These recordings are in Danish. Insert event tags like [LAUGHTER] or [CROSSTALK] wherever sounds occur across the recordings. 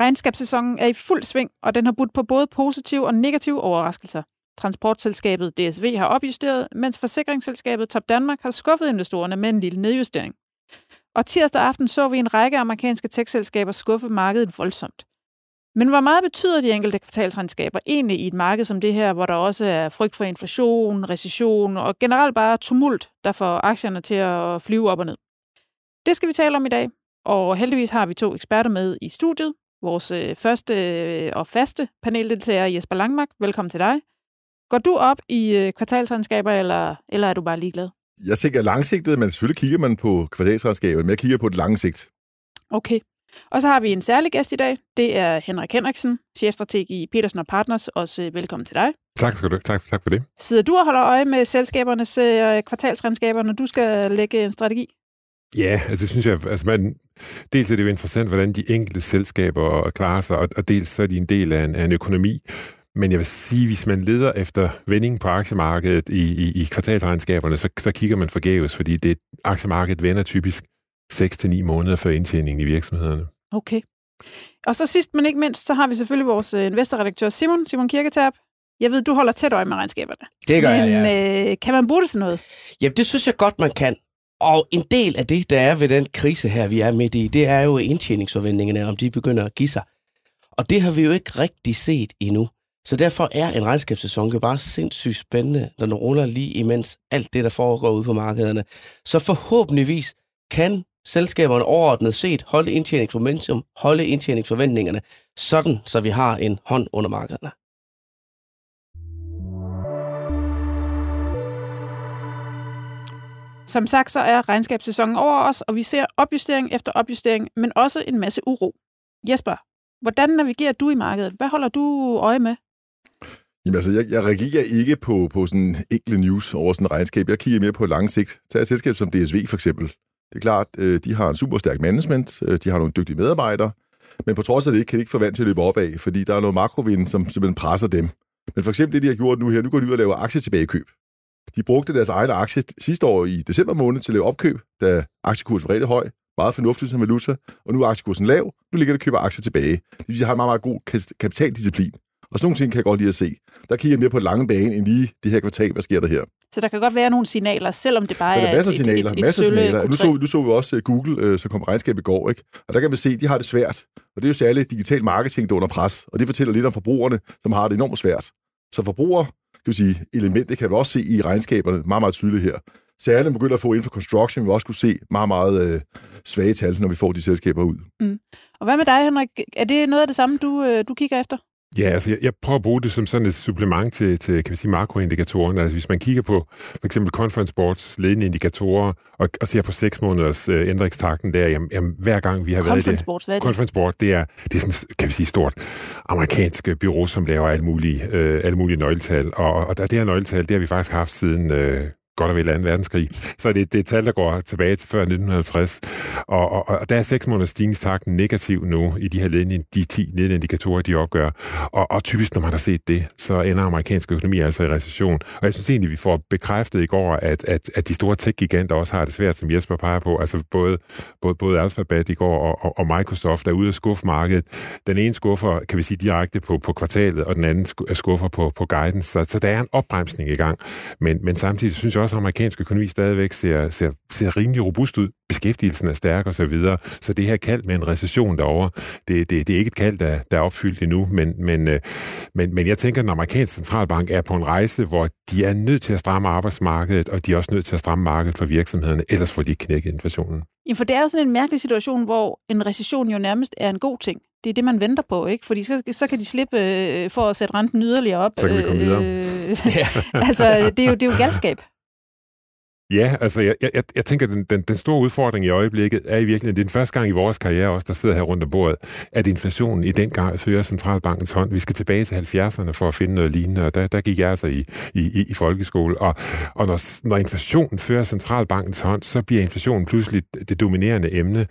Regnskabssæsonen er i fuld sving, og den har budt på både positive og negative overraskelser. Transportselskabet DSV har opjusteret, mens forsikringsselskabet Top Danmark har skuffet investorerne med en lille nedjustering. Og tirsdag aften så vi en række amerikanske tech-selskaber skuffe markedet voldsomt. Men hvor meget betyder de enkelte kvartalsregnskaber egentlig i et marked som det her, hvor der også er frygt for inflation, recession og generelt bare tumult, der får aktierne til at flyve op og ned? Det skal vi tale om i dag, og heldigvis har vi to eksperter med i studiet. Vores øh, første øh, og faste paneldeltager Jesper Langmark, velkommen til dig. Går du op i øh, kvartalsregnskaber, eller, eller er du bare ligeglad? Jeg tænker langsigtet, men selvfølgelig kigger man på kvartalsregnskaber, men jeg kigger på det lange sigt. Okay. Og så har vi en særlig gæst i dag. Det er Henrik Henriksen, chefstrateg i Petersen Partners. Også velkommen til dig. Tak skal du tak, tak for det. Sidder du og holder øje med selskabernes øh, kvartalsregnskaber, når du skal lægge en strategi? Ja, altså, det synes jeg, altså man, dels er det jo interessant, hvordan de enkelte selskaber klarer sig, og, og dels så er de en del af en, af en økonomi. Men jeg vil sige, hvis man leder efter vending på aktiemarkedet i, i, i kvartalsregnskaberne, så, så kigger man forgæves, fordi det aktiemarkedet vender typisk 6-9 måneder før indtjeningen i virksomhederne. Okay. Og så sidst, men ikke mindst, så har vi selvfølgelig vores øh, investorredaktør Simon, Simon Kirketab. Jeg ved, du holder tæt øje med regnskaberne. Det gør men, jeg, ja. Øh, kan man bruge det til noget? Ja, det synes jeg godt, man kan. Og en del af det, der er ved den krise her, vi er midt i, det er jo indtjeningsforventningerne, om de begynder at give sig. Og det har vi jo ikke rigtig set endnu. Så derfor er en regnskabssæson jo bare sindssygt spændende, når den ruller lige imens alt det, der foregår ude på markederne. Så forhåbentligvis kan selskaberne overordnet set holde indtjeningsmomentum, holde indtjeningsforventningerne, sådan så vi har en hånd under markederne. Som sagt, så er regnskabssæsonen over os, og vi ser opjustering efter opjustering, men også en masse uro. Jesper, hvordan navigerer du i markedet? Hvad holder du øje med? Jamen altså, jeg, jeg reagerer ikke på, på sådan enkle news over sådan en regnskab. Jeg kigger mere på lang sigt. Tag et selskab som DSV for eksempel. Det er klart, øh, de har en super stærk management, øh, de har nogle dygtige medarbejdere, men på trods af det kan de ikke få vand til at løbe op af, fordi der er noget makrovind, som simpelthen presser dem. Men for eksempel det, de har gjort nu her, nu går de ud og laver aktietilbagekøb. De brugte deres egen aktie sidste år i december måned til at lave opkøb, da aktiekursen var rigtig høj. Meget fornuftigt som valuta. Og nu er aktiekursen lav. Nu ligger der køber aktier tilbage. Det vil sige, har en meget, meget god kapitaldisciplin. Og sådan nogle ting kan jeg godt lide at se. Der kigger jeg mere på lange bane end lige det her kvartal. Hvad sker der her? Så der kan godt være nogle signaler, selvom det bare der er, er masser et, signaler, et, et, masser signaler. Nu så, nu så vi også uh, Google, uh, som kom regnskab i går, ikke? og der kan man se, at de har det svært. Og det er jo særligt digital marketing, der er under pres. Og det fortæller lidt om forbrugerne, som har det enormt svært. Så forbruger, kan vi sige, element, det kan vi også se i regnskaberne meget, meget tydeligt her. Særligt, begynder at få inden for construction, vi også kunne se meget, meget øh, svage tal, når vi får de selskaber ud. Mm. Og hvad med dig, Henrik? Er det noget af det samme, du, øh, du kigger efter? Ja, altså jeg, jeg prøver at bruge det som sådan et supplement til, til kan vi sige, makroindikatorerne. Altså hvis man kigger på for eksempel Conference Boards ledende indikatorer og, og ser på seks måneders øh, ændringstakten der, jamen, jamen, hver gang vi har været i det... Boards, hvad er det? Conference Board, det er, det er sådan, kan vi sige, stort amerikansk bureau, som laver alle mulige, øh, alle mulige nøgletal. Og, og det her nøgletal, det har vi faktisk haft siden... Øh, godt og vel 2. verdenskrig. Så det, det er et tal, der går tilbage til før 1950. Og, og, og der er seks måneders stigningstak negativ nu i de her ledende, de 10 ledende indikatorer, de opgør. Og, og typisk, når man har set det, så ender amerikansk økonomi altså i recession. Og jeg synes egentlig, vi får bekræftet i går, at, at, at de store tech-giganter også har det svært, som Jesper peger på. Altså både, både, både Alphabet i går og, og, og Microsoft er ude af skuffe markedet. Den ene skuffer, kan vi sige, direkte på, på kvartalet, og den anden skuffer på, på guidance. Så, så der er en opbremsning i gang. Men, men samtidig synes jeg også, amerikansk økonomi stadigvæk ser, ser, ser rimelig robust ud. Beskæftigelsen er stærk og så videre. Så det her kald med en recession derovre, det, det, det er ikke et kald, der, der er opfyldt endnu. Men, men, øh, men, men jeg tænker, at den amerikanske centralbank er på en rejse, hvor de er nødt til at stramme arbejdsmarkedet, og de er også nødt til at stramme markedet for virksomhederne, ellers får de knækket inflationen. Ja, for det er jo sådan en mærkelig situation, hvor en recession jo nærmest er en god ting. Det er det, man venter på, ikke? Fordi så, så kan de slippe øh, for at sætte renten yderligere op. Så kan vi komme videre. Øh, [LAUGHS] [LAUGHS] altså, det er jo, det er jo galskab. Ja, altså jeg, jeg, jeg tænker, den, den, den store udfordring i øjeblikket er i virkeligheden, det er den første gang i vores karriere også, der sidder her rundt om bordet, at inflationen i den gang fører centralbankens hånd. Vi skal tilbage til 70'erne for at finde noget lignende, og der, der gik jeg altså i, i, i folkeskole. Og, og når, når inflationen fører centralbankens hånd, så bliver inflationen pludselig det dominerende emne.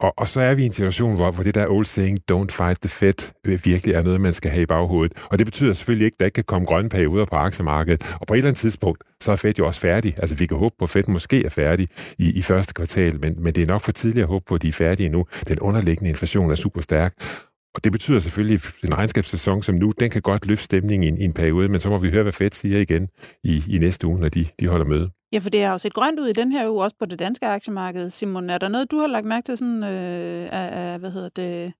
Og, og så er vi i en situation, hvor, hvor det der old saying, don't fight the Fed, øh, virkelig er noget, man skal have i baghovedet. Og det betyder selvfølgelig ikke, at der ikke kan komme grønne perioder på aktiemarkedet. Og på et eller andet tidspunkt, så er Fed jo også færdig. Altså vi kan håbe på, at Fed måske er færdig i, i første kvartal, men, men det er nok for tidligt at håbe på, at de er færdige nu. Den underliggende inflation er super stærk. Og det betyder selvfølgelig, at en regnskabssæson som nu, den kan godt løfte stemningen i en, i en periode, men så må vi høre, hvad Fed siger igen i, i næste uge, når de, de holder møde. Ja, for det har jo set grønt ud i den her uge, også på det danske aktiemarked. Simon, er der noget, du har lagt mærke til sådan, øh, af, af, hvad hedder det,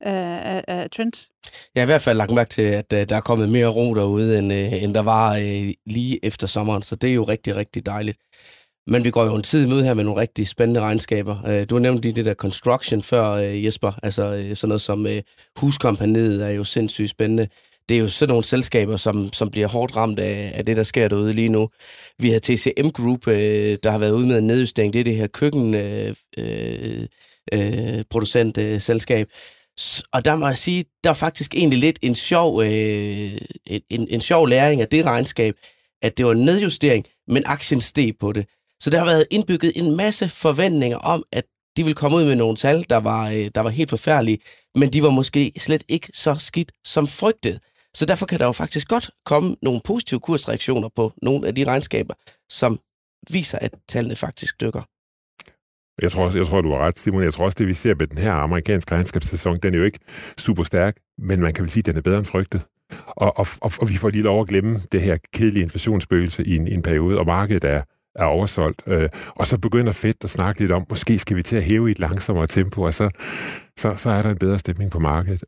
af, af, af trends? Jeg har i hvert fald lagt mærke til, at uh, der er kommet mere ro derude, end, uh, end der var uh, lige efter sommeren, så det er jo rigtig, rigtig dejligt. Men vi går jo en tid i møde her med nogle rigtig spændende regnskaber. Du har nævnt lige det der construction før, Jesper. Altså sådan noget som huskompaniet er jo sindssygt spændende. Det er jo sådan nogle selskaber, som, som bliver hårdt ramt af, af det, der sker derude lige nu. Vi har TCM Group, der har været ude med en nedjustering. Det er det her køkken... øh, øh, producentselskab og der må jeg sige, der er faktisk egentlig lidt en sjov, øh, en, en sjov læring af det regnskab, at det var en nedjustering, men aktien steg på det. Så der har været indbygget en masse forventninger om, at de ville komme ud med nogle tal, der var, øh, der var helt forfærdelige, men de var måske slet ikke så skidt som frygtet. Så derfor kan der jo faktisk godt komme nogle positive kursreaktioner på nogle af de regnskaber, som viser, at tallene faktisk dykker. Jeg tror, jeg tror, du har ret, Simon. Jeg tror også, det vi ser med den her amerikanske regnskabssæson, den er jo ikke super stærk, men man kan vel sige, at den er bedre end frygtet. Og, og, og, og vi får lige lov at glemme det her kedelige inflationsspøgelse i en, i en periode, og markedet er, er oversolgt. Øh, og så begynder Fedt at snakke lidt om, måske skal vi til at hæve i et langsommere tempo, og så, så, så er der en bedre stemning på markedet.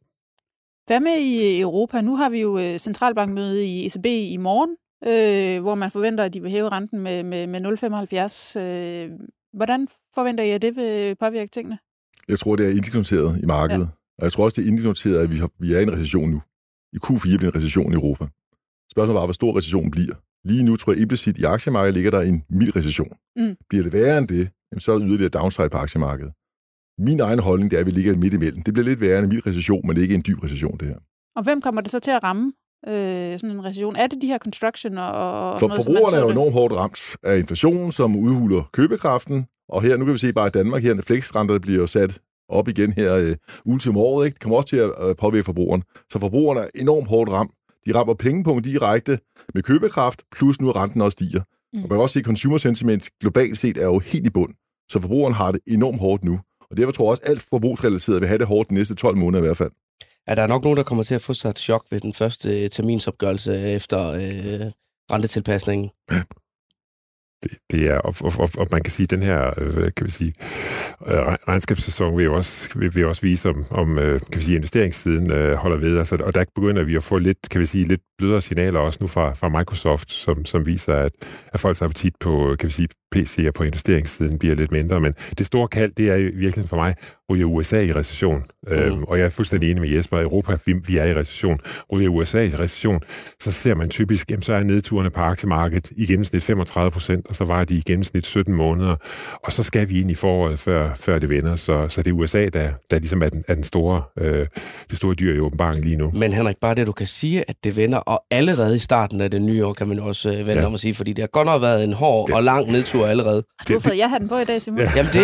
Hvad med i Europa? Nu har vi jo øh, centralbankmøde i ECB i morgen, øh, hvor man forventer, at de vil hæve renten med, med, med 0,75. Øh, Hvordan forventer I, at det vil påvirke tingene? Jeg tror, det er indiknoteret i markedet. Ja. Og jeg tror også, det er indiknoteret, at vi, har, vi er i en recession nu. I Q4 bliver en recession i Europa. Spørgsmålet er, hvor stor recessionen bliver. Lige nu tror jeg implicit i aktiemarkedet ligger der en mild recession. Mm. Bliver det værre end det, så er der yderligere downside på aktiemarkedet. Min egen holdning det er, at vi ligger midt imellem. Det bliver lidt værre end en mild recession, men ikke en dyb recession, det her. Og hvem kommer det så til at ramme? Øh, sådan en recession? Er det de her construction og, og For noget, forbrugerne er jo enormt hårdt ramt af inflationen, som udhuler købekraften. Og her, nu kan vi se bare i Danmark, her flexrenterne bliver sat op igen her øh, ultimo året. Ikke? Det kommer også til at øh, påvirke forbrugeren. Så forbrugerne er enormt hårdt ramt. De rammer pengepunkt direkte med købekraft, plus nu er renten også stiger. Mm. Og man kan også se, at consumer sentiment globalt set er jo helt i bund. Så forbrugeren har det enormt hårdt nu. Og derfor tror jeg også, at alt forbrugsrelateret vil have det hårdt de næste 12 måneder i hvert fald er der nok nogen, der kommer til at få sig et chok ved den første øh, terminsopgørelse efter øh, rentetilpasningen. det, det er, og, og, og, og man kan sige, at den her, øh, kan vi sige, øh, regnskabssæson vil jo også, vil, vil også vise, om, om kan vi sige, investeringssiden holder ved. Altså, og der begynder vi at få lidt, kan vi sige, lidt blødere signaler også nu fra, fra Microsoft, som, som viser, at, at folks appetit på, kan vi sige, PC'er på investeringssiden bliver lidt mindre. Men det store kald, det er i virkeligheden for mig, ryger USA i recession. Mm. Øhm, og jeg er fuldstændig enig med Jesper. Europa, vi, vi er i recession. Ryger USA i recession, så ser man typisk, jamen, så er nedturene på aktiemarkedet i gennemsnit 35 procent, og så var de i gennemsnit 17 måneder. Og så skal vi ind i foråret, før, før det vender. Så, så det er USA, der, der ligesom er den, er den store, øh, det store dyr i åbenbaringen lige nu. Men Henrik, bare det, du kan sige, at det vender, og allerede i starten af det nye år, kan man også øh, vende ja. om at sige, fordi det har godt nok været en hård det, og lang nedtur allerede. Har du fået jeg har den på i dag, Simon? Ja. Jamen, det,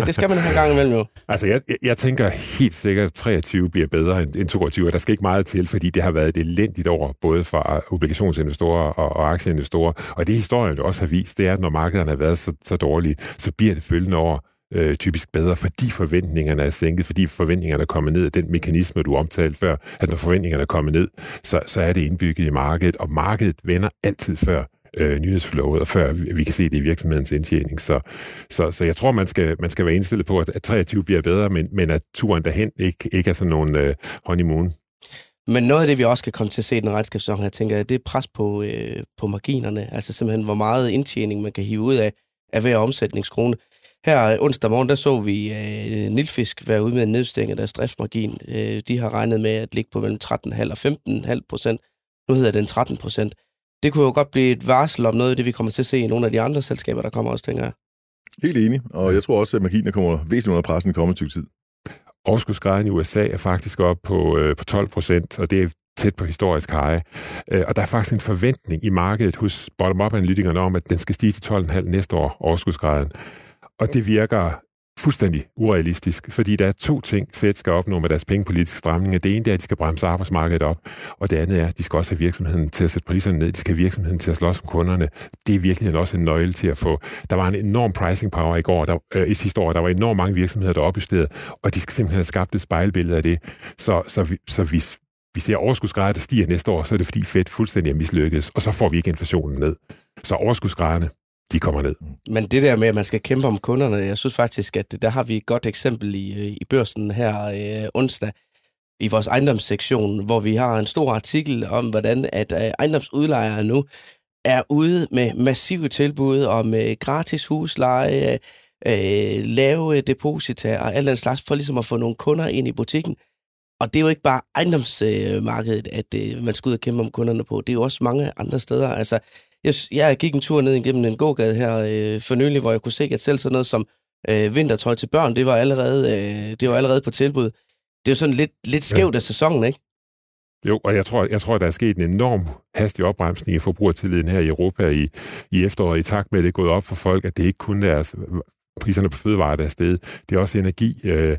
øh, det skal man have gang imellem jo. Altså, jeg, jeg, jeg tænker helt sikkert, at 23 bliver bedre end, end 22, og der skal ikke meget til, fordi det har været et elendigt år, både for obligationsinvestorer og, og aktieinvestorer. Og det historien også har vist, det er, at når markederne har været så, så dårlige, så bliver det følgende år øh, typisk bedre, fordi forventningerne er sænket, fordi forventningerne er kommet ned. Den mekanisme, du omtalte før, at når forventningerne er kommet ned, så, så er det indbygget i markedet, og markedet vender altid før øh, nyhedsflowet, og før vi kan se det i virksomhedens indtjening. Så, så, så jeg tror, man skal, man skal være indstillet på, at, at 23 bliver bedre, men, men at turen derhen ikke, ikke er sådan nogen øh, honeymoon. Men noget af det, vi også kan komme til at se i den regnskabssæson, jeg tænker, det er pres på, øh, på marginerne. Altså simpelthen, hvor meget indtjening man kan hive ud af, af hver omsætningskrone. Her øh, onsdag morgen, der så vi øh, Nilfisk være ude med en nedstæng af deres driftsmargin. Øh, de har regnet med at ligge på mellem 13,5 og 15,5 procent. Nu hedder den 13 procent. Det kunne jo godt blive et varsel om noget af det, vi kommer til at se i nogle af de andre selskaber, der kommer også, tænker jeg. Helt enig, og jeg tror også, at marginen kommer væsentligt under pressen i kommende tid. Overskudsgraden i USA er faktisk op på, øh, på 12 procent, og det er tæt på historisk high. Øh, og der er faktisk en forventning i markedet hos bottom-up-analytikerne om, at den skal stige til 12,5 næste år, overskudsgraden. Og det virker fuldstændig urealistisk, fordi der er to ting, Fed skal opnå med deres pengepolitiske stramninger. Det ene er, at de skal bremse arbejdsmarkedet op, og det andet er, at de skal også have virksomheden til at sætte priserne ned, de skal have virksomheden til at slås om kunderne. Det er virkelig også en nøgle til at få... Der var en enorm pricing power i går, der, øh, i sidste år, der var enormt mange virksomheder, der opjusterede, og de skal simpelthen have skabt et spejlbillede af det. Så, så, vi, så hvis vi ser overskudsgrader, der stiger næste år, så er det fordi Fed fuldstændig er mislykkedes, og så får vi ikke inflationen ned. Så overskudsgraderne, de kommer ned. Men det der med, at man skal kæmpe om kunderne, jeg synes faktisk, at der har vi et godt eksempel i, øh, i børsen her øh, onsdag i vores ejendomssektion, hvor vi har en stor artikel om, hvordan at øh, ejendomsudlejere nu er ude med massive tilbud om øh, gratis husleje, øh, lave deposita og alt den slags, for ligesom at få nogle kunder ind i butikken. Og det er jo ikke bare ejendomsmarkedet, at øh, man skal ud og kæmpe om kunderne på. Det er jo også mange andre steder. Altså, jeg, jeg gik en tur ned igennem en gågade her øh, for nylig, hvor jeg kunne se, at selv sådan noget som øh, vintertøj til børn, det var allerede, øh, det var allerede på tilbud. Det er jo sådan lidt, lidt skævt ja. af sæsonen, ikke? Jo, og jeg tror, jeg tror, der er sket en enorm hastig opbremsning i forbrugertilliden her i Europa i, i efteråret, i takt med, at det er gået op for folk, at det ikke kun er priserne på fødevarer der er sted. Det er også energi, øh,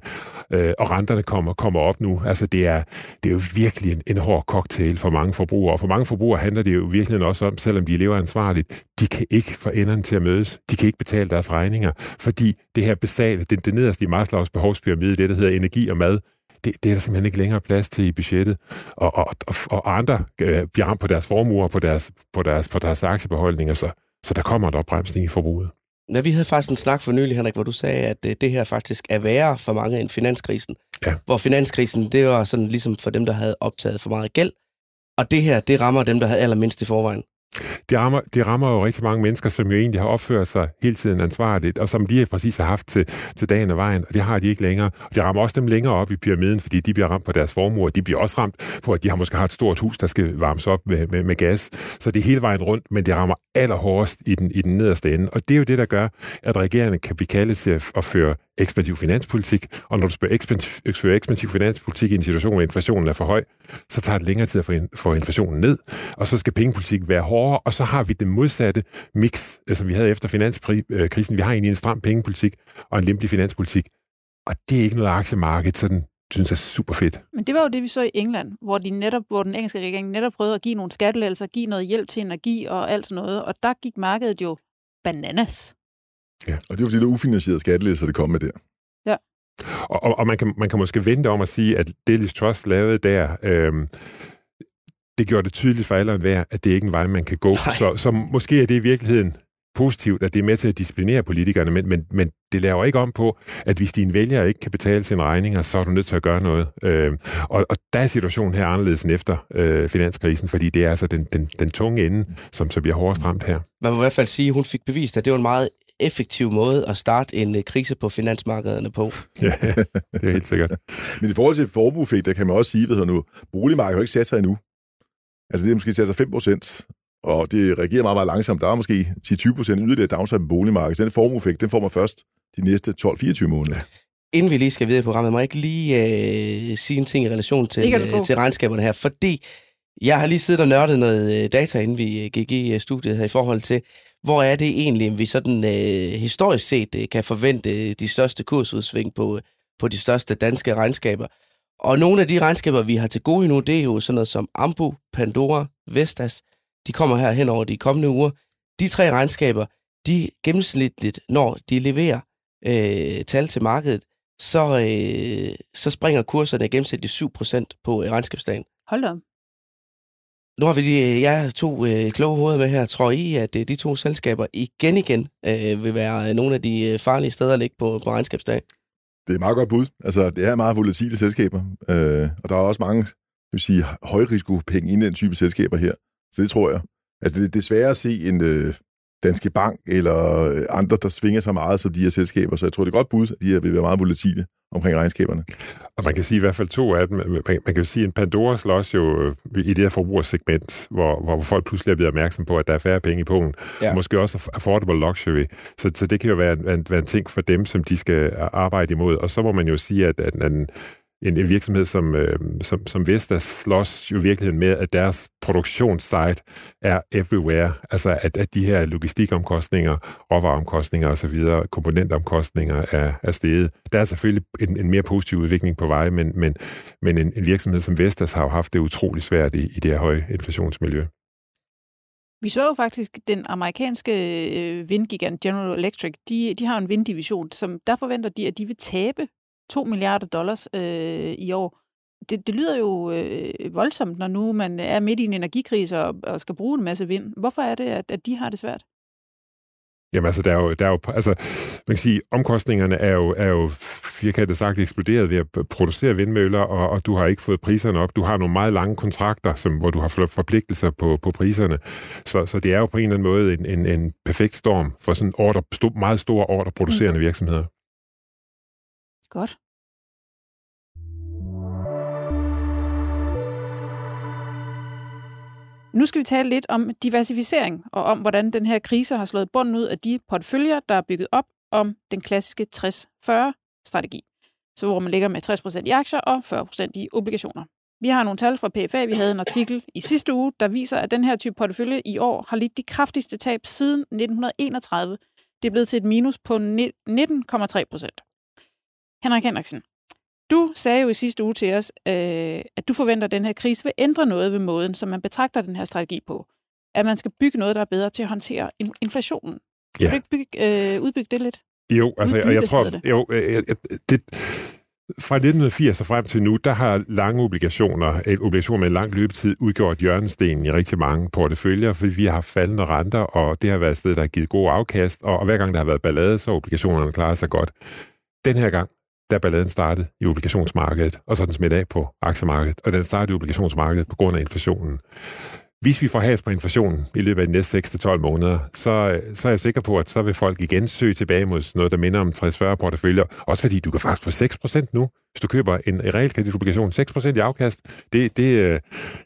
øh, og renterne kommer, kommer op nu. Altså, det er, det er jo virkelig en, en hård cocktail for mange forbrugere. Og for mange forbrugere handler det jo virkelig også om, selvom de lever ansvarligt, de kan ikke få enderne til at mødes. De kan ikke betale deres regninger, fordi det her basale, det, det nederste i Maslows behovspyramide, det der hedder energi og mad, det, det er der simpelthen ikke længere plads til i budgettet. Og, og, og, og andre øh, bliver ramt på deres formuer, på deres, på deres, på deres aktiebeholdninger, så, så der kommer en opbremsning i forbruget. Ja, vi havde faktisk en snak for nylig, Henrik, hvor du sagde, at det, det her faktisk er værre for mange end finanskrisen. Ja. Hvor finanskrisen, det var sådan ligesom for dem, der havde optaget for meget gæld. Og det her, det rammer dem, der havde allermindst i forvejen. Det rammer, det rammer jo rigtig mange mennesker, som jo egentlig har opført sig hele tiden ansvarligt, og som lige præcis har haft til, til dagen og vejen, og det har de ikke længere. Og Det rammer også dem længere op i pyramiden, fordi de bliver ramt på deres formuer. De bliver også ramt på, at de har måske har et stort hus, der skal varmes op med, med, med gas. Så det er hele vejen rundt, men det rammer allerhårdest i den, i den nederste ende. Og det er jo det, der gør, at regeringen kan blive kaldet til at, at føre ekspansiv finanspolitik, og når du spørger ekspansiv, fører ekspansiv finanspolitik i en situation, hvor inflationen er for høj, så tager det længere tid at få, inflationen ned, og så skal pengepolitik være hårdere, og så har vi det modsatte mix, som vi havde efter finanskrisen. Øh, vi har egentlig en stram pengepolitik og en lempelig finanspolitik, og det er ikke noget aktiemarked sådan synes er super fedt. Men det var jo det, vi så i England, hvor, de netop, hvor den engelske regering netop prøvede at give nogle skattelettelser, give noget hjælp til energi og alt sådan noget, og der gik markedet jo bananas. Ja. Og det var fordi, det var ufinansieret skattelettelser, det kom med der. Ja. Og, og, og man, kan, man kan måske vente om at sige, at det, Liz Truss lavede der, øhm, det gjorde det tydeligt for alle og hver, at det ikke er en vej, man kan gå. Så, så måske er det i virkeligheden positivt, at det er med til at disciplinere politikerne, men, men, men det laver ikke om på, at hvis dine vælgere ikke kan betale sine regninger, så er du nødt til at gøre noget. Øh, og, og der er situationen her anderledes end efter øh, finanskrisen, fordi det er altså den, den, den tunge ende, som så bliver hårdest ramt her. Man må i hvert fald sige, at hun fik bevist, at det var en meget effektiv måde at starte en uh, krise på finansmarkederne på. [LAUGHS] ja, det er helt sikkert. Men i forhold til formuefekt, der kan man også sige, hvad nu, boligmarkedet har ikke sat sig endnu. Altså det er måske sat sig 5 procent, og det reagerer meget, meget langsomt. Der er måske 10-20 procent yderligere downside på boligmarkedet. Den formueffekt, den får man først de næste 12-24 måneder. Inden vi lige skal videre på programmet, må jeg ikke lige øh, sige en ting i relation til, øh, til regnskaberne her, fordi jeg har lige siddet og nørdet noget øh, data, inden vi øh, gik i øh, studiet her, i forhold til, hvor er det egentlig, vi sådan øh, historisk set øh, kan forvente øh, de største kursudsving på, øh, på de største danske regnskaber. Og nogle af de regnskaber, vi har til gode nu, det er jo sådan noget som Ambu, Pandora, Vestas. De kommer her hen over de kommende uger. De tre regnskaber, de gennemsnitligt, når de leverer øh, tal til markedet, så, øh, så springer kurserne gennemsnitligt 7% på øh, regnskabsdagen. Hold da. Nu har vi lige øh, jeg to øh, kloge hoveder med her. Tror I, at øh, de to selskaber igen igen øh, vil være øh, nogle af de øh, farlige steder at ligge på, på regnskabsdag? Det er et meget godt bud. Altså, det er meget volatile selskaber, øh, og der er også mange vil sige, højrisikopenge i den type selskaber her. Så det tror jeg. Altså, det, det er sværere at se en øh, Danske Bank eller øh, andre, der svinger så meget som de her selskaber. Så jeg tror, det er godt bud, at de her vil være meget volatile omkring regnskaberne. Og man kan sige i hvert fald to af dem. Man kan sige, at en Pandora slås jo øh, i det her forbrugersegment, hvor, hvor folk pludselig er blevet opmærksom på, at der er færre penge i Polen. Ja. Måske også affordable luxury. Så, så det kan jo være en, være en ting for dem, som de skal arbejde imod. Og så må man jo sige, at, at, at en, en virksomhed som, øh, som, som Vestas slås jo i virkeligheden med, at deres produktionssite er everywhere. Altså at, at de her logistikomkostninger, råvareomkostninger osv., komponentomkostninger er, er steget. Der er selvfølgelig en, en mere positiv udvikling på vej, men, men, men en, en virksomhed som Vestas har jo haft det utrolig svært i, i det her høje inflationsmiljø. Vi så jo faktisk den amerikanske øh, vindgigant General Electric, de, de har en vinddivision, som der forventer de, at de vil tabe 2 milliarder dollars øh, i år. Det, det lyder jo øh, voldsomt, når nu man er midt i en energikrise og, og skal bruge en masse vind. Hvorfor er det, at, at de har det svært? Jamen altså, der er jo, der er jo altså, man kan sige, omkostningerne er jo, er jo firkantet sagt eksploderet ved at producere vindmøller, og, og du har ikke fået priserne op. Du har nogle meget lange kontrakter, som, hvor du har forpligtelser på, på priserne. Så, så det er jo på en eller anden måde en, en, en perfekt storm for sådan ordre, sto, meget store ordreproducerende mm. virksomheder. Godt. Nu skal vi tale lidt om diversificering, og om hvordan den her krise har slået bunden ud af de portføljer, der er bygget op om den klassiske 60-40-strategi. Så hvor man ligger med 60% i aktier og 40% i obligationer. Vi har nogle tal fra PFA. Vi havde en artikel i sidste uge, der viser, at den her type portefølje i år har lidt de kraftigste tab siden 1931. Det er blevet til et minus på 19,3 Henrik Henriksen, du sagde jo i sidste uge til os, øh, at du forventer, at den her krise vil ændre noget ved måden, som man betragter den her strategi på. At man skal bygge noget, der er bedre til at håndtere inflationen. Kan ja. du ikke bygge, øh, udbygge det lidt? Jo, altså, og jeg tror, det. jo, øh, det, fra 1980 og frem til nu, der har lange obligationer, obligationer med en lang løbetid, udgjort hjørnestenen i rigtig mange porteføljer, fordi vi har faldende renter, og det har været et sted, der har givet god afkast, og, og hver gang der har været ballade, så obligationerne klarer sig godt. Den her gang, da balladen startede i obligationsmarkedet, og så den smidt af på aktiemarkedet, og den startede i obligationsmarkedet på grund af inflationen. Hvis vi får has på inflationen i løbet af de næste 6-12 måneder, så, så er jeg sikker på, at så vil folk igen søge tilbage mod noget, der minder om 60-40 porteføljer. Også fordi du kan faktisk få 6% nu hvis du køber en realkreditobligation, 6% i afkast, det, det, det, øh,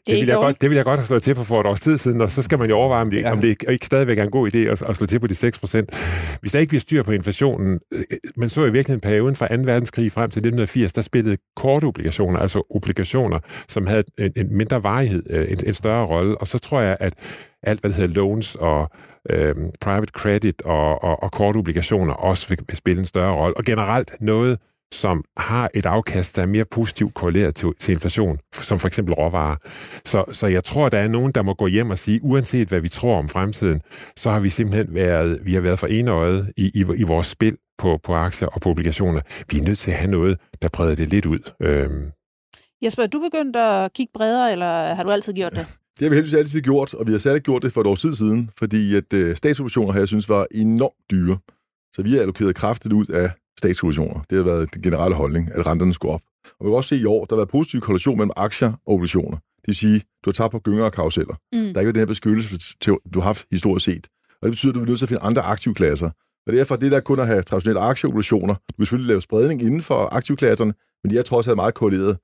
det, vil jeg godt, det vil jeg godt have slået til for, for et års tid siden, og så skal man jo overveje, om det, ja. om det ikke stadigvæk er en god idé at, at slå til på de 6%. Hvis der ikke bliver styr på inflationen, øh, man så i virkeligheden perioden fra 2. verdenskrig frem til 1980, der spillede korte obligationer, altså obligationer, som havde en, en mindre varighed, øh, en, en større rolle, og så tror jeg, at alt, hvad det hedder loans og øh, private credit og, og, og korte obligationer også vil spille en større rolle. Og generelt noget, som har et afkast, der er mere positivt korreleret til, til inflation, som for eksempel råvarer. Så, så jeg tror, der er nogen, der må gå hjem og sige, uanset hvad vi tror om fremtiden, så har vi simpelthen været, vi har været for enøjet i, i, i vores spil på, på aktier og på obligationer. Vi er nødt til at have noget, der breder det lidt ud. Øhm. Jesper, er du begyndt at kigge bredere, eller har du altid gjort det? [LAUGHS] Det har vi heldigvis altid gjort, og vi har særligt gjort det for et år siden, fordi at øh, statsobligationer her, jeg synes, var enormt dyre. Så vi har allokeret kraftigt ud af statsobligationer. Det har været den generelle holdning, at renterne skulle op. Og vi kan også se i år, der har været positiv korrelation mellem aktier og obligationer. Det vil sige, du har tabt på gynger og karuseller. Mm. Der er ikke den her beskyttelse, du har haft historisk set. Og det betyder, at du er nødt til at finde andre aktivklasser. Og derfor det der kun at have traditionelle aktieobligationer. Du vil selvfølgelig lave spredning inden for aktivklasserne, men de er trods alt meget korreleret.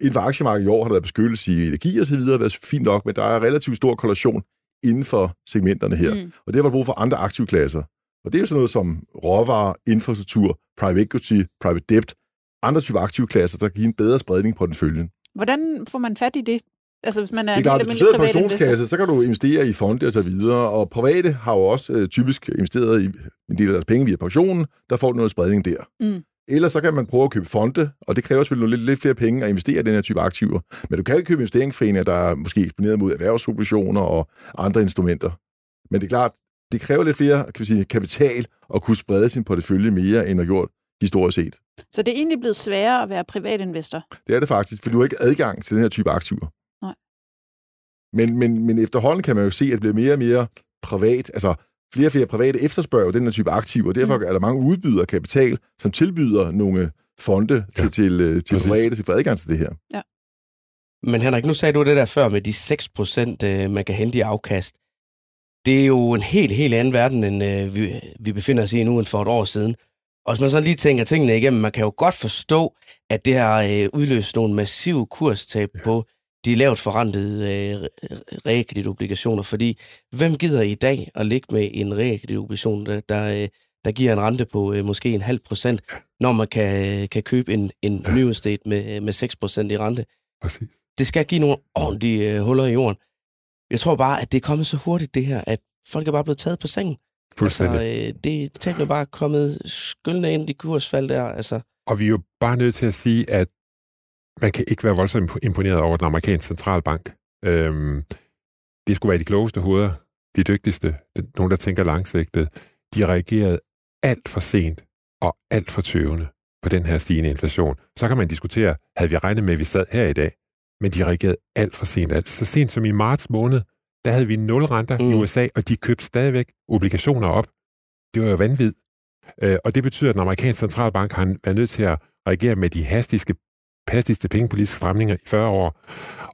Inden for aktiemarkedet i år har der været beskyttelse i energi og så videre, været fint nok, men der er relativt stor korrelation inden for segmenterne her. Mm. Og det har brug for andre aktivklasser. Og det er jo sådan noget som råvarer, infrastruktur, private equity, private debt, andre typer aktive klasser, der giver en bedre spredning på den følgen. Hvordan får man fat i det? Altså, hvis man er det er klart, hvis du sidder i pensionskasse, så kan du investere i fonde og så videre, og private har jo også øh, typisk investeret i en del af deres penge via pensionen, der får du noget spredning der. Mm. Eller så kan man prøve at købe fonde, og det kræver selvfølgelig lidt, lidt flere penge at investere i den her type aktiver. Men du kan ikke købe investeringsforeninger, der er måske eksponeret mod erhvervsobligationer og andre instrumenter. Men det er klart, det kræver lidt flere kan vi sige, kapital at kunne sprede sin portefølje mere, end at gjort historisk set. Så det er egentlig blevet sværere at være privatinvestor? Det er det faktisk, for du har ikke adgang til den her type aktiver. Nej. Men, men, men efterhånden kan man jo se, at det bliver mere og mere privat, altså flere og flere private efterspørger den her type aktiver, og derfor mm. er der mange udbydere kapital, som tilbyder nogle fonde ja. til, til, øh, til private, til få adgang til det her. Ja. Men Henrik, nu sagde du det der før med de 6%, øh, man kan hente i afkast det er jo en helt, helt anden verden, end øh, vi, vi befinder os i nu end for et år siden. Og hvis man så lige tænker tingene igennem, man kan jo godt forstå, at det har øh, udløst nogle massive kurstab på de lavt forrentede øh, realkreditobligationer, fordi hvem gider i dag at ligge med en realkreditobligation, der, der, øh, der giver en rente på øh, måske en halv procent, når man kan, kan købe en, en Ja. new estate med, med 6 procent i rente. Præcis. Det skal give nogle ordentlige øh, huller i jorden. Jeg tror bare, at det er kommet så hurtigt, det her, at folk er bare blevet taget på sengen. Fuldstændig. Altså, øh, det tabene er bare kommet skyldende ind i kursfald der. Altså, Og vi er jo bare nødt til at sige, at man kan ikke være voldsomt imponeret over den amerikanske centralbank. Øhm, det skulle være de klogeste hoveder, de dygtigste, nogen, der tænker langsigtet. De reagerede alt for sent og alt for tøvende på den her stigende inflation. Så kan man diskutere, havde vi regnet med, at vi sad her i dag? Men de reagerede alt for sent. Altså, så sent som i marts måned, der havde vi nul renter mm. i. USA, og de købte stadigvæk obligationer op. Det var jo vanvid. Øh, og det betyder, at den amerikanske centralbank har været nødt til at reagere med de hastigste, hastigste pengepolitiske stramninger i 40 år.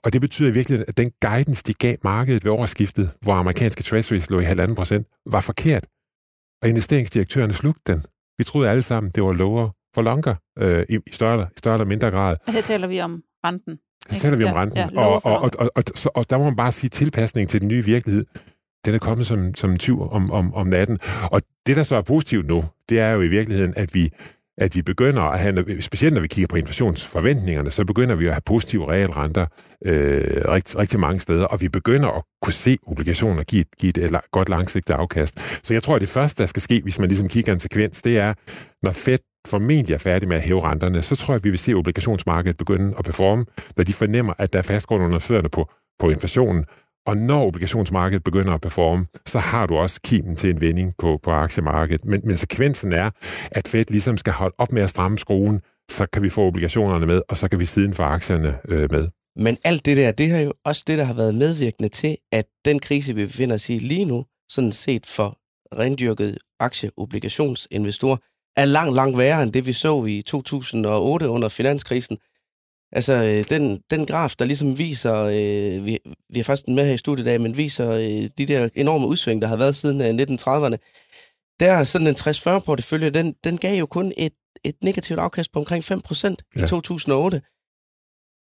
Og det betyder i virkeligheden, at den guidance, de gav markedet ved årsskiftet, hvor amerikanske treasuries lå i 1,5 procent, var forkert. Og investeringsdirektørerne slugte den. Vi troede alle sammen, det var lower for longer øh, i, i, større, i større eller mindre grad. Og her taler vi om renten. Så taler vi om Ja, renten. ja, og, lower og, for og, og, og, så, og der må man bare sige, tilpasning til den nye virkelighed, den er kommet som, som en tyv om, om, om natten. Og det, der så er positivt nu, det er jo i virkeligheden, at vi, at vi begynder at have, specielt når vi kigger på inflationsforventningerne, så begynder vi at have positive realrenter øh, rigtig, rigtig mange steder, og vi begynder at kunne se obligationer give et, give et godt langsigtet afkast. Så jeg tror, at det første, der skal ske, hvis man ligesom kigger en sekvens, det er, når Fed formentlig er færdig med at hæve renterne, så tror jeg, at vi vil se obligationsmarkedet begynde at performe, når de fornemmer, at der er fastgrund under fødderne på, på inflationen. Og når obligationsmarkedet begynder at performe, så har du også kimen til en vending på, på aktiemarkedet. Men, men sekvensen er, at Fed ligesom skal holde op med at stramme skruen, så kan vi få obligationerne med, og så kan vi siden få aktierne øh, med. Men alt det der, det har jo også det, der har været medvirkende til, at den krise, vi befinder os i lige nu, sådan set for rendyrkede aktieobligationsinvestorer, er langt, langt værre end det, vi så i 2008 under finanskrisen. Altså, øh, den, den graf, der ligesom viser, øh, vi, vi har faktisk den med her i studiet i dag, men viser øh, de der enorme udsving, der har været siden øh, 1930'erne, der er sådan en 60-40 portefølje, den, den gav jo kun et, et negativt afkast på omkring 5 procent Ja. i 2008.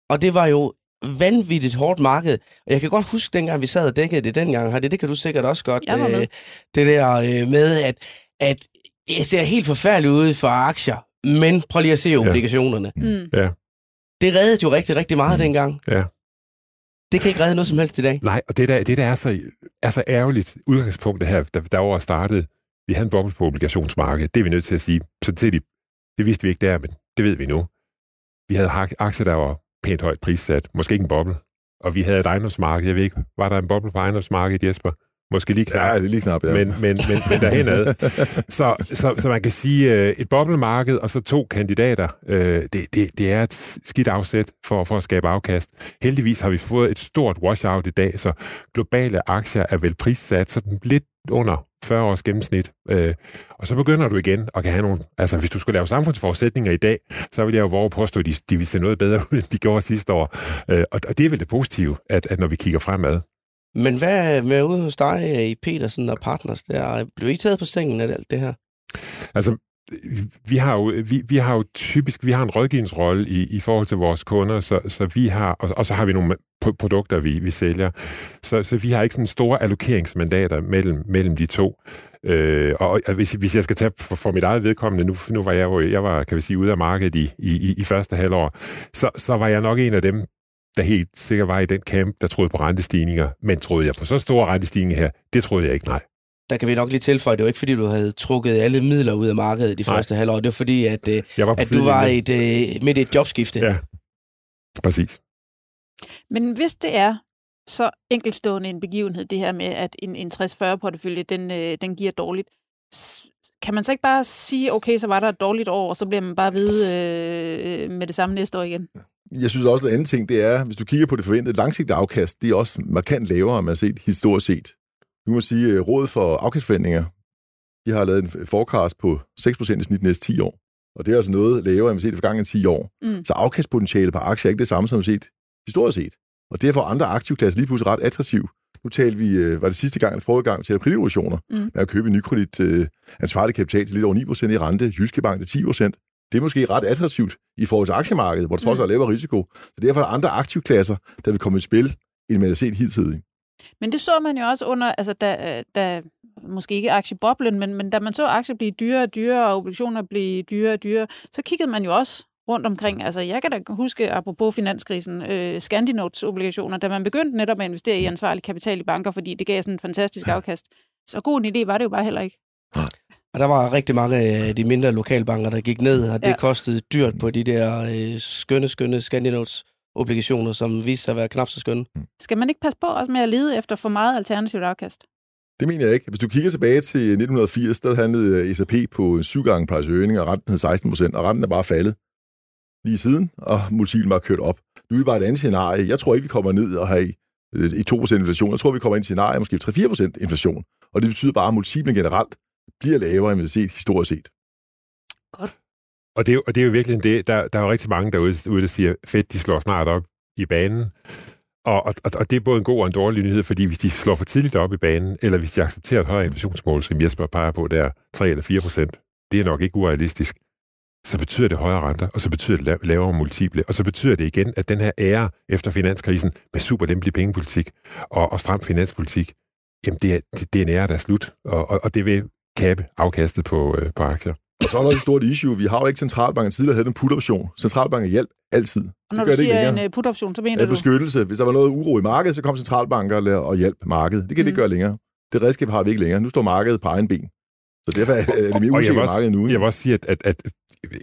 Og det var jo vanvittigt hårdt marked. Og jeg kan godt huske, dengang vi sad og dækkede det dengang, Heidi, det kan du sikkert også godt. Jeg var med. øh, det der øh, med, at, at det ser helt forfærdeligt ud for aktier, men prøv lige at se obligationerne. Mm. Det reddede jo rigtig, rigtig meget dengang. Ja. Det kan ikke redde noget som helst i dag. Nej, og det der, det der er, så, er så ærgerligt udgangspunktet her, der, der over startede, vi havde en boble på obligationsmarkedet, det er vi nødt til at sige. Så til de, det vidste vi ikke der, men det ved vi nu. Vi havde aktier, der var pænt højt prissat, måske ikke en boble. Og vi havde et ejendomsmarked, jeg ved ikke, var der en boble på ejendomsmarkedet, Jesper? Måske lige knap. Ja, det er lige knap, ja. men, men, men, men derhenad. Så, så, så man kan sige, øh, et boblemarked og så to kandidater, øh, det, det, det er et skidt afsæt for, for at skabe afkast. Heldigvis har vi fået et stort washout i dag, så globale aktier er vel prissat sådan lidt under 40 års gennemsnit. Øh, og så begynder du igen og kan have nogle... Altså, hvis du skulle lave samfundsforudsætninger i dag, så vil jeg jo våge at påstå, at de, de vil se noget bedre [LAUGHS] ud, end de gjorde sidste år. Øh, og, og det er vel det positive, at, at når vi kigger fremad. Men hvad med ude hos dig øh, i Petersen og Partners? Der, blev I taget på sengen af alt det her? Altså, vi har jo, vi, vi har jo typisk, vi har en rådgivningsrolle i, i forhold til vores kunder, så, så vi har, og, og så har vi nogle produkter, vi, vi sælger. Så, så vi har ikke sådan store allokeringsmandater mellem, mellem de to. Øh, og og hvis, hvis jeg skal tage for, for mit eget vedkommende, nu, nu var jeg jo, jeg var, kan vi sige, ude af markedet i, i, i første halvår, så, så var jeg nok en af dem, der helt sikkert var i den camp, der troede på rentestigninger. Men troede jeg på så store rentestigninger her? Det troede jeg ikke, nej. Der kan vi nok lige tilføje, det var ikke fordi, du havde trukket alle midler ud af markedet i Nej. første halvår. Det var fordi, at, øh, Jeg var at du var et, øh, midt i et jobskifte. Ja, præcis. Men hvis det er så enkeltstående en begivenhed, det her med, at en, en 60-40-portefølje, den, øh, den giver dårligt, kan man så ikke bare sige, okay, så var der et dårligt år, og så bliver man bare ved øh, med det samme næste år igen? Jeg synes også, at en anden ting, det er, hvis du kigger på det forventede langsigtede afkast, det er også markant lavere, man har set historisk set. Nu må sige, at Rådet for afkastforventninger, de har lavet en forecast på 6% i snit næste 10 år. Og det er altså noget lavere, end vi set for gangen 10 år. Mm. Så afkastpotentialet på aktier er ikke det samme, som vi set historisk set. Og derfor er andre aktivklasser lige pludselig ret attraktiv. Nu talte vi, øh, var det sidste gang eller forrige gang, til kreditobligationer, Mm. at købe en nykredit øh, ansvarlig kapital til lidt over 9% i rente, Jyske Bank til 10%. Det er måske ret attraktivt i forhold til aktiemarkedet, hvor der trods Mm. alt er lavere risiko. Så derfor er der andre aktivklasser, der vil komme i spil, end man har set hidtil. Men det så man jo også under, altså da, da måske ikke aktieboblen, men, men da man så aktier blive dyrere og dyrere, og obligationer blive dyrere og dyrere, så kiggede man jo også rundt omkring. Altså, jeg kan da huske, apropos finanskrisen, øh, Scandinotes obligationer, da man begyndte netop at investere i ansvarlig kapital i banker, fordi det gav sådan en fantastisk afkast. Så god en idé var det jo bare heller ikke. Og der var rigtig mange af de mindre lokalbanker, der gik ned, og det Ja. kostede dyrt på de der øh, skønne, skønne Scandinotes obligationer, som viste sig at være knap så skønne. Skal man ikke passe på også med at lede efter for meget alternativt afkast? Det mener jeg ikke. Hvis du kigger tilbage til 1980, der handlede SAP på en syv gange price earning, og renten hed 16 procent, og renten er bare faldet lige siden, og multiplen var kørt op. Nu er bare et andet scenarie. Jeg tror ikke, vi kommer ned og have i 2% inflation. Jeg tror, vi kommer ind i et scenarie, måske 3-4% inflation. Og det betyder bare, at multiplen generelt bliver lavere, end vi har set historisk set. Og det, er jo- og det er jo virkelig det, der, der er jo rigtig mange derude, ude, der siger, fedt, de slår snart op i banen. Og, og, og det er både en god og en dårlig nyhed, fordi hvis de slår for tidligt op i banen, eller hvis de accepterer et højere inflationsmål, som Jesper peger på der, 3 eller 4 procent, det er nok ikke urealistisk, så betyder det højere renter, og så betyder det la- lavere multiple, og så betyder det igen, at den her ære efter finanskrisen med super lempelig pengepolitik og, og stram finanspolitik, jamen det er, det, det er en ære, der er slut, og, og, og det vil kappe afkastet på, øh, på aktier. Og så er der et stort issue. Vi har jo ikke centralbanken tidligere havde den put-option. Centralbanken hjælp altid. Og når gør du det ikke siger længere. en uh, put-option, så mener af du... beskyttelse. Hvis der var noget uro i markedet, så kom centralbanker og hjalp markedet. Det kan mm. det ikke gøre længere. Det redskab har vi ikke længere. Nu står markedet på egen ben. Så derfor er det mere usikkert vil, også, marked nu. jeg vil også sige, at, at, at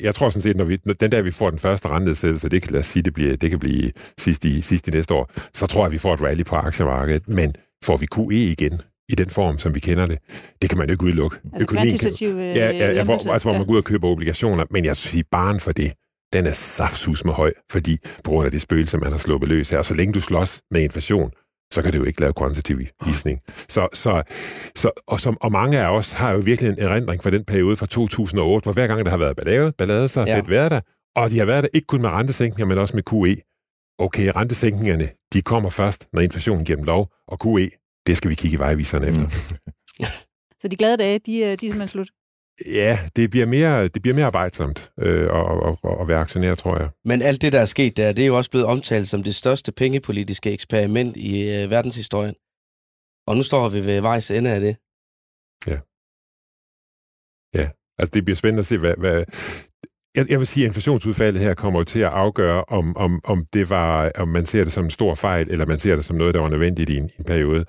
jeg tror sådan set, når, vi, når den der, vi får den første rentenedsættelse, det kan, lad os sige, det, bliver, det kan blive sidst i, sidst i næste år, så tror jeg, at vi får et rally på aktiemarkedet. Men får vi QE igen i den form, som vi kender det, det kan man jo ikke udelukke. Altså Økonomien kan, kvantitativ øh, ja, ja, ja, hvor, altså, hvor man går ud og køber obligationer, men jeg synes, at baren for det, den er saftsus med høj, fordi på grund af det spøgelse, man har sluppet løs her. Og så længe du slås med inflation, så kan det jo ikke lave kvantitativ visning. Så, så, så, og, som, og mange af os har jo virkelig en erindring fra den periode fra 2008, hvor hver gang der har været ballade, ballade så har Ja. fedt været der, og de har været der ikke kun med rentesænkninger, men også med QE. Okay, rentesænkningerne, de kommer først, når inflationen giver dem lov, og QE, det skal vi kigge i vejviserne efter. Mm. [LAUGHS] Så de glade dage, de, øh, de er simpelthen slut. Ja, det bliver mere, det bliver mere arbejdsomt øh, at, at, at, være aktionær, tror jeg. Men alt det, der er sket der, det er jo også blevet omtalt som det største pengepolitiske eksperiment i øh, verdenshistorien. Og nu står vi ved vejs ende af det. Altså, det bliver spændende at se, hvad... hvad jeg, jeg vil sige, at inflationsudfaldet her kommer jo til at afgøre, om, om, om, det var, om man ser det som en stor fejl, eller man ser det som noget, der var nødvendigt i en, en periode.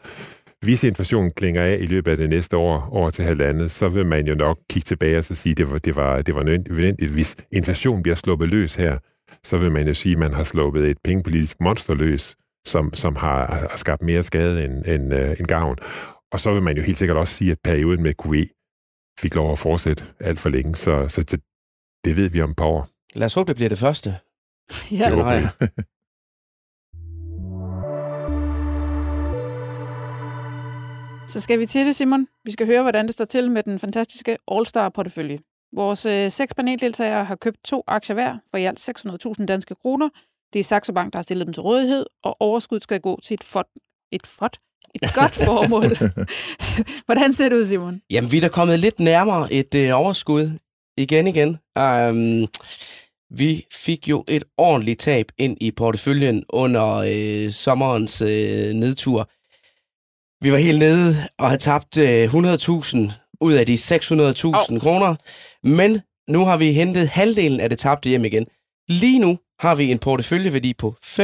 Hvis inflationen klinger af i løbet af det næste år, over til halvandet, så vil man jo nok kigge tilbage og så sige, at det var, det var, det var nødvendigt. Hvis inflationen bliver sluppet løs her, så vil man jo sige, at man har sluppet et pengepolitisk monster løs, som, som har, har skabt mere skade end, end, øh, end gavn. Og så vil man jo helt sikkert også sige, at perioden med QE fik lov at fortsætte alt for længe, så, så så det ved vi om et par år. Lad os håbe, det bliver det første. [LAUGHS] Ja. Det håber. [LAUGHS] Så skal vi til det, Simon. Vi skal høre, hvordan det står til med den fantastiske All-Star-portefølje. Vores øh, seks paneldeltagere har købt to aktier hver for i alt 600.000 danske kroner. Det er Saxo Bank, der har stillet dem til rådighed, og overskud skal gå til et fond. Et fond? Et [LAUGHS] godt formål. hvordan ser det ud, Simon? Jamen, vi er da kommet lidt nærmere et øh, overskud igen igen. Um, vi fik jo et ordentligt tab ind i porteføljen under øh, sommerens øh, nedtur. Vi var helt nede og havde tabt øh, 100.000 ud af de 600.000 kroner, men nu har vi hentet halvdelen af det tabte hjem igen. Lige nu har vi en porteføljeværdi på 552.000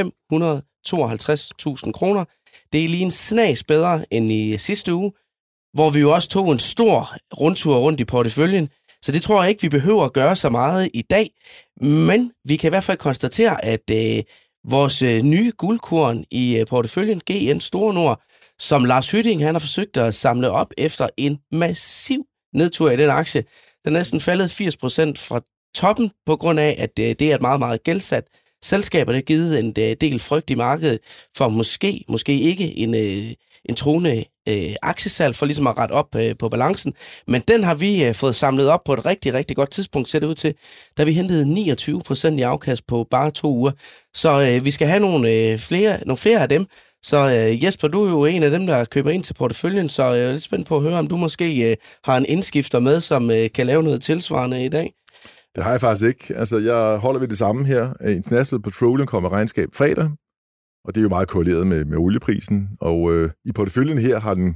kroner. Det er lige en snas bedre end i sidste uge, hvor vi jo også tog en stor rundtur rundt i porteføljen. Så det tror jeg ikke, vi behøver at gøre så meget i dag. Men vi kan i hvert fald konstatere, at øh, vores øh, nye guldkorn i øh, porteføljen, GN Store Nord, som Lars Hytting han har forsøgt at samle op efter en massiv nedtur i den aktie. Den er næsten faldet 80% fra toppen på grund af, at øh, det er et meget, meget gældsat selskab, og det har givet en øh, del frygt i markedet for måske, måske ikke en, øh, en troende øh, aktiesalg for ligesom at rette op øh, på balancen. Men den har vi øh, fået samlet op på et rigtig, rigtig godt tidspunkt, ser det ud til, da vi hentede 29 procent i afkast på bare to uger. Så øh, vi skal have nogle, øh, flere, nogle flere af dem. Så øh, Jesper, du er jo en af dem, der køber ind til porteføljen, så øh, jeg er lidt spændt på at høre, om du måske øh, har en indskifter med, som øh, kan lave noget tilsvarende i dag. Det har jeg faktisk ikke. Altså, jeg holder ved det samme her. International Petroleum kommer regnskab fredag, og det er jo meget korreleret med, med olieprisen. Og øh, i porteføljen her har den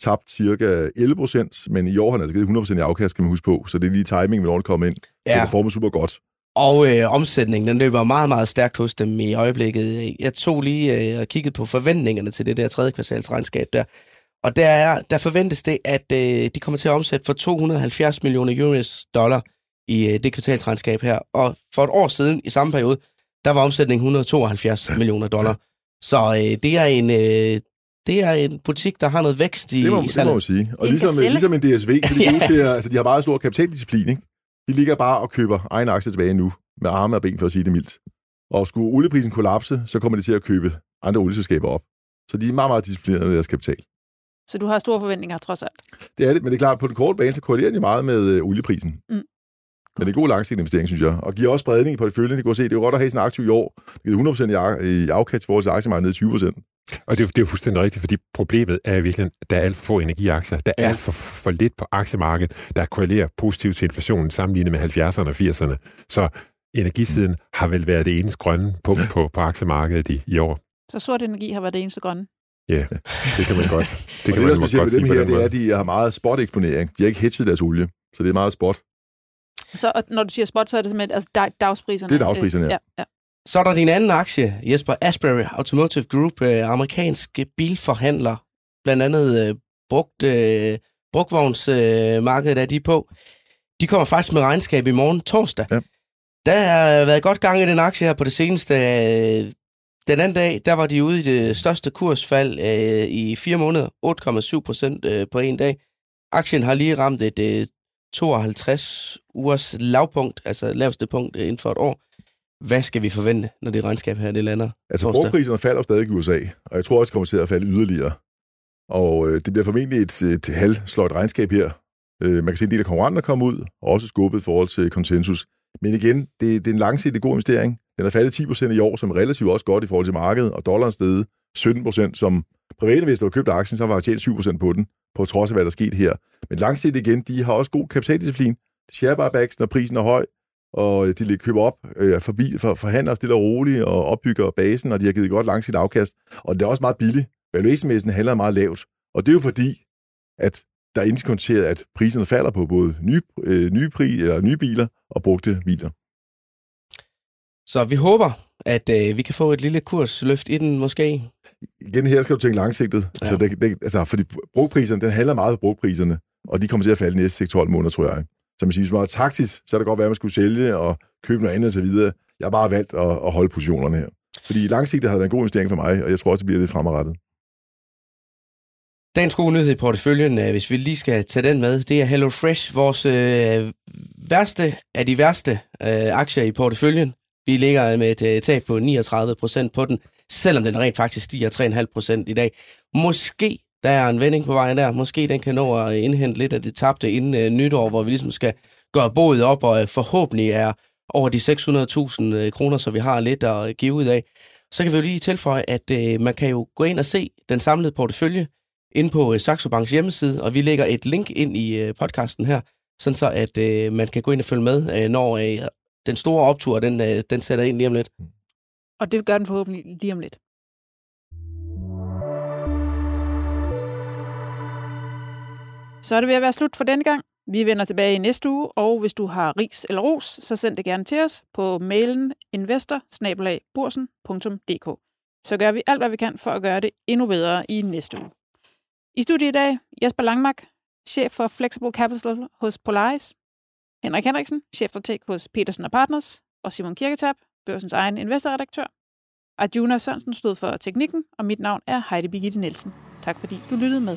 tabt cirka 11 procent, men i år har han altså givet 100 procent i afkast, skal man huske på. Så det er lige timing, hvornår det kommer ind. Så det former super godt. Og øh, omsætningen, den løber meget, meget stærkt hos dem i øjeblikket. Jeg tog lige øh, og kiggede på forventningerne til det der tredje kvartalsregnskab der. Og der, er, der forventes det, at øh, de kommer til at omsætte for 270 millioner US dollar i øh, det kvartalsregnskab her. Og for et år siden, i samme periode, der var omsætningen 172 millioner dollar. Så øh, det er en... Øh, det er en butik, der har noget vækst i, Det må, i det må man sige. Og ligesom, ligesom en DSV, så de, [LAUGHS] Ja. til, at- altså, de har meget stor kapitaldisciplin. Ikke? De ligger bare og køber egen aktie tilbage nu, med arme og ben, for at sige det mildt. Og skulle olieprisen kollapse, så kommer de til at købe andre olieselskaber op. Så de er meget, meget disciplinerede med deres kapital. Så du har store forventninger, trods alt. Det er det, men det er klart, at på den korte bane, så korrelerer de meget med øh, olieprisen. Mm. Men det er en god langsigtet investering, synes jeg. Og giver også spredning i porteføljen. Det kan se, det er jo godt at have sådan en aktiv i år. Det giver 100% i afkast i forhold til aktiemarkedet ned i 20%. Og det er, jo- det er jo fuldstændig rigtigt, fordi problemet er i virkeligheden, at der er alt for få energiaktier. Der er Ja. alt for, for lidt på aktiemarkedet, der korrelerer positivt til inflationen sammenlignet med 70'erne og 80'erne. Så energisiden har vel været det eneste grønne punkt på, på aktiemarkedet i, i år. Så sort energi har været det eneste grønne. Ja, det kan man godt. Det Det kan og det, der er man specielt ved dem på her, det er, at de har meget spot-eksponering. De har ikke hedget deres olie, så det er meget spot. Så og når du siger spot, så er det simpelthen altså dag, dagspriserne. Det er dagspriserne, ja. ja. ja. Så er der din anden aktie, Jesper Asbury Automotive Group, øh, amerikansk bilforhandler, blandt andet øh, brugt, øh, brugtvognsmarkedet øh, markedet er de på. De kommer faktisk med regnskab i morgen torsdag. Ja. Der har været godt gang i den aktie her på det seneste. Øh, Den anden dag, der var de ude i det største kursfald øh, i fire måneder, 8,7 procent øh, på en dag. Aktien har lige ramt et øh, 52 ugers lavpunkt, altså laveste punkt øh, inden for et år. Hvad skal vi forvente, når det regnskab her det lander? Altså, brugpriserne falder stadig i USA, og jeg tror også, det kommer til at falde yderligere. Og øh, det bliver formentlig et, et halvsløjt regnskab her. Øh, man kan se en del af konkurrenter komme ud, og også skubbet i forhold til konsensus. Men igen, det, det er en langsigtet god investering. Den er faldet 10 procent i år, som er relativt også godt i forhold til markedet, og dollaren steget 17 procent, som private investorer købte aktien, så var der tjent 7 procent på den, på trods af, hvad der skete her. Men langsigtet igen, de har også god kapitaldisciplin. Share buybacks, når prisen er høj, og øh, de lige køber op øh, forbi, for, forhandler stille og roligt og opbygger basen, og de har givet godt langsigtet afkast. Og det er også meget billigt. Valuation handler meget lavt. Og det er jo fordi, at der er indskonteret, at priserne falder på både nye, øh, nye, pri, eller nye biler og brugte biler. Så vi håber, at øh, vi kan få et lille kursløft i den måske. Igen her skal du tænke langsigtet. Ja. Altså, det, det, altså, fordi brugpriserne, den handler meget om brugpriserne, og de kommer til at falde de næste 6-12 måneder, tror jeg. Så man siger, hvis man er taktisk, så er det godt være, at man skulle sælge og købe noget andet osv. Jeg har bare valgt at, at holde positionerne her. Fordi langsigtet har det været en god investering for mig, og jeg tror også, det bliver lidt fremadrettet. Dagens gode nyhed i porteføljen, øh, hvis vi lige skal tage den med, det er HelloFresh, vores øh, værste af de værste øh, aktier i porteføljen. Vi ligger med et øh, tab på 39 procent på den, selvom den rent faktisk stiger 3,5 procent i dag. Måske der er en vending på vejen der. Måske den kan nå at indhente lidt af det tabte inden øh, nytår, hvor vi ligesom skal gøre boet op, og øh, forhåbentlig er over de 600.000 kroner, så vi har lidt at give ud af. Så kan vi jo lige tilføje, at øh, man kan jo gå ind og se den samlede portefølje ind på øh, Saxo Banks hjemmeside, og vi lægger et link ind i øh, podcasten her, sådan så at øh, man kan gå ind og følge med, øh, når øh, den store optur, den, øh, den sætter ind lige om lidt. Og det gør den forhåbentlig lige om lidt. Så er det ved at være slut for denne gang. Vi vender tilbage i næste uge, og hvis du har ris eller ros, så send det gerne til os på mailen investor Så gør vi alt, hvad vi kan for at gøre det endnu bedre i næste uge. I studiet i dag, Jesper Langmark, chef for Flexible Capital hos Polaris, Henrik Henriksen, chefstrateg hos Petersen Partners, og Simon Kirketab, børsens egen investorredaktør. Arjuna Sørensen stod for teknikken, og mit navn er Heidi Birgitte Nielsen. Tak fordi du lyttede med.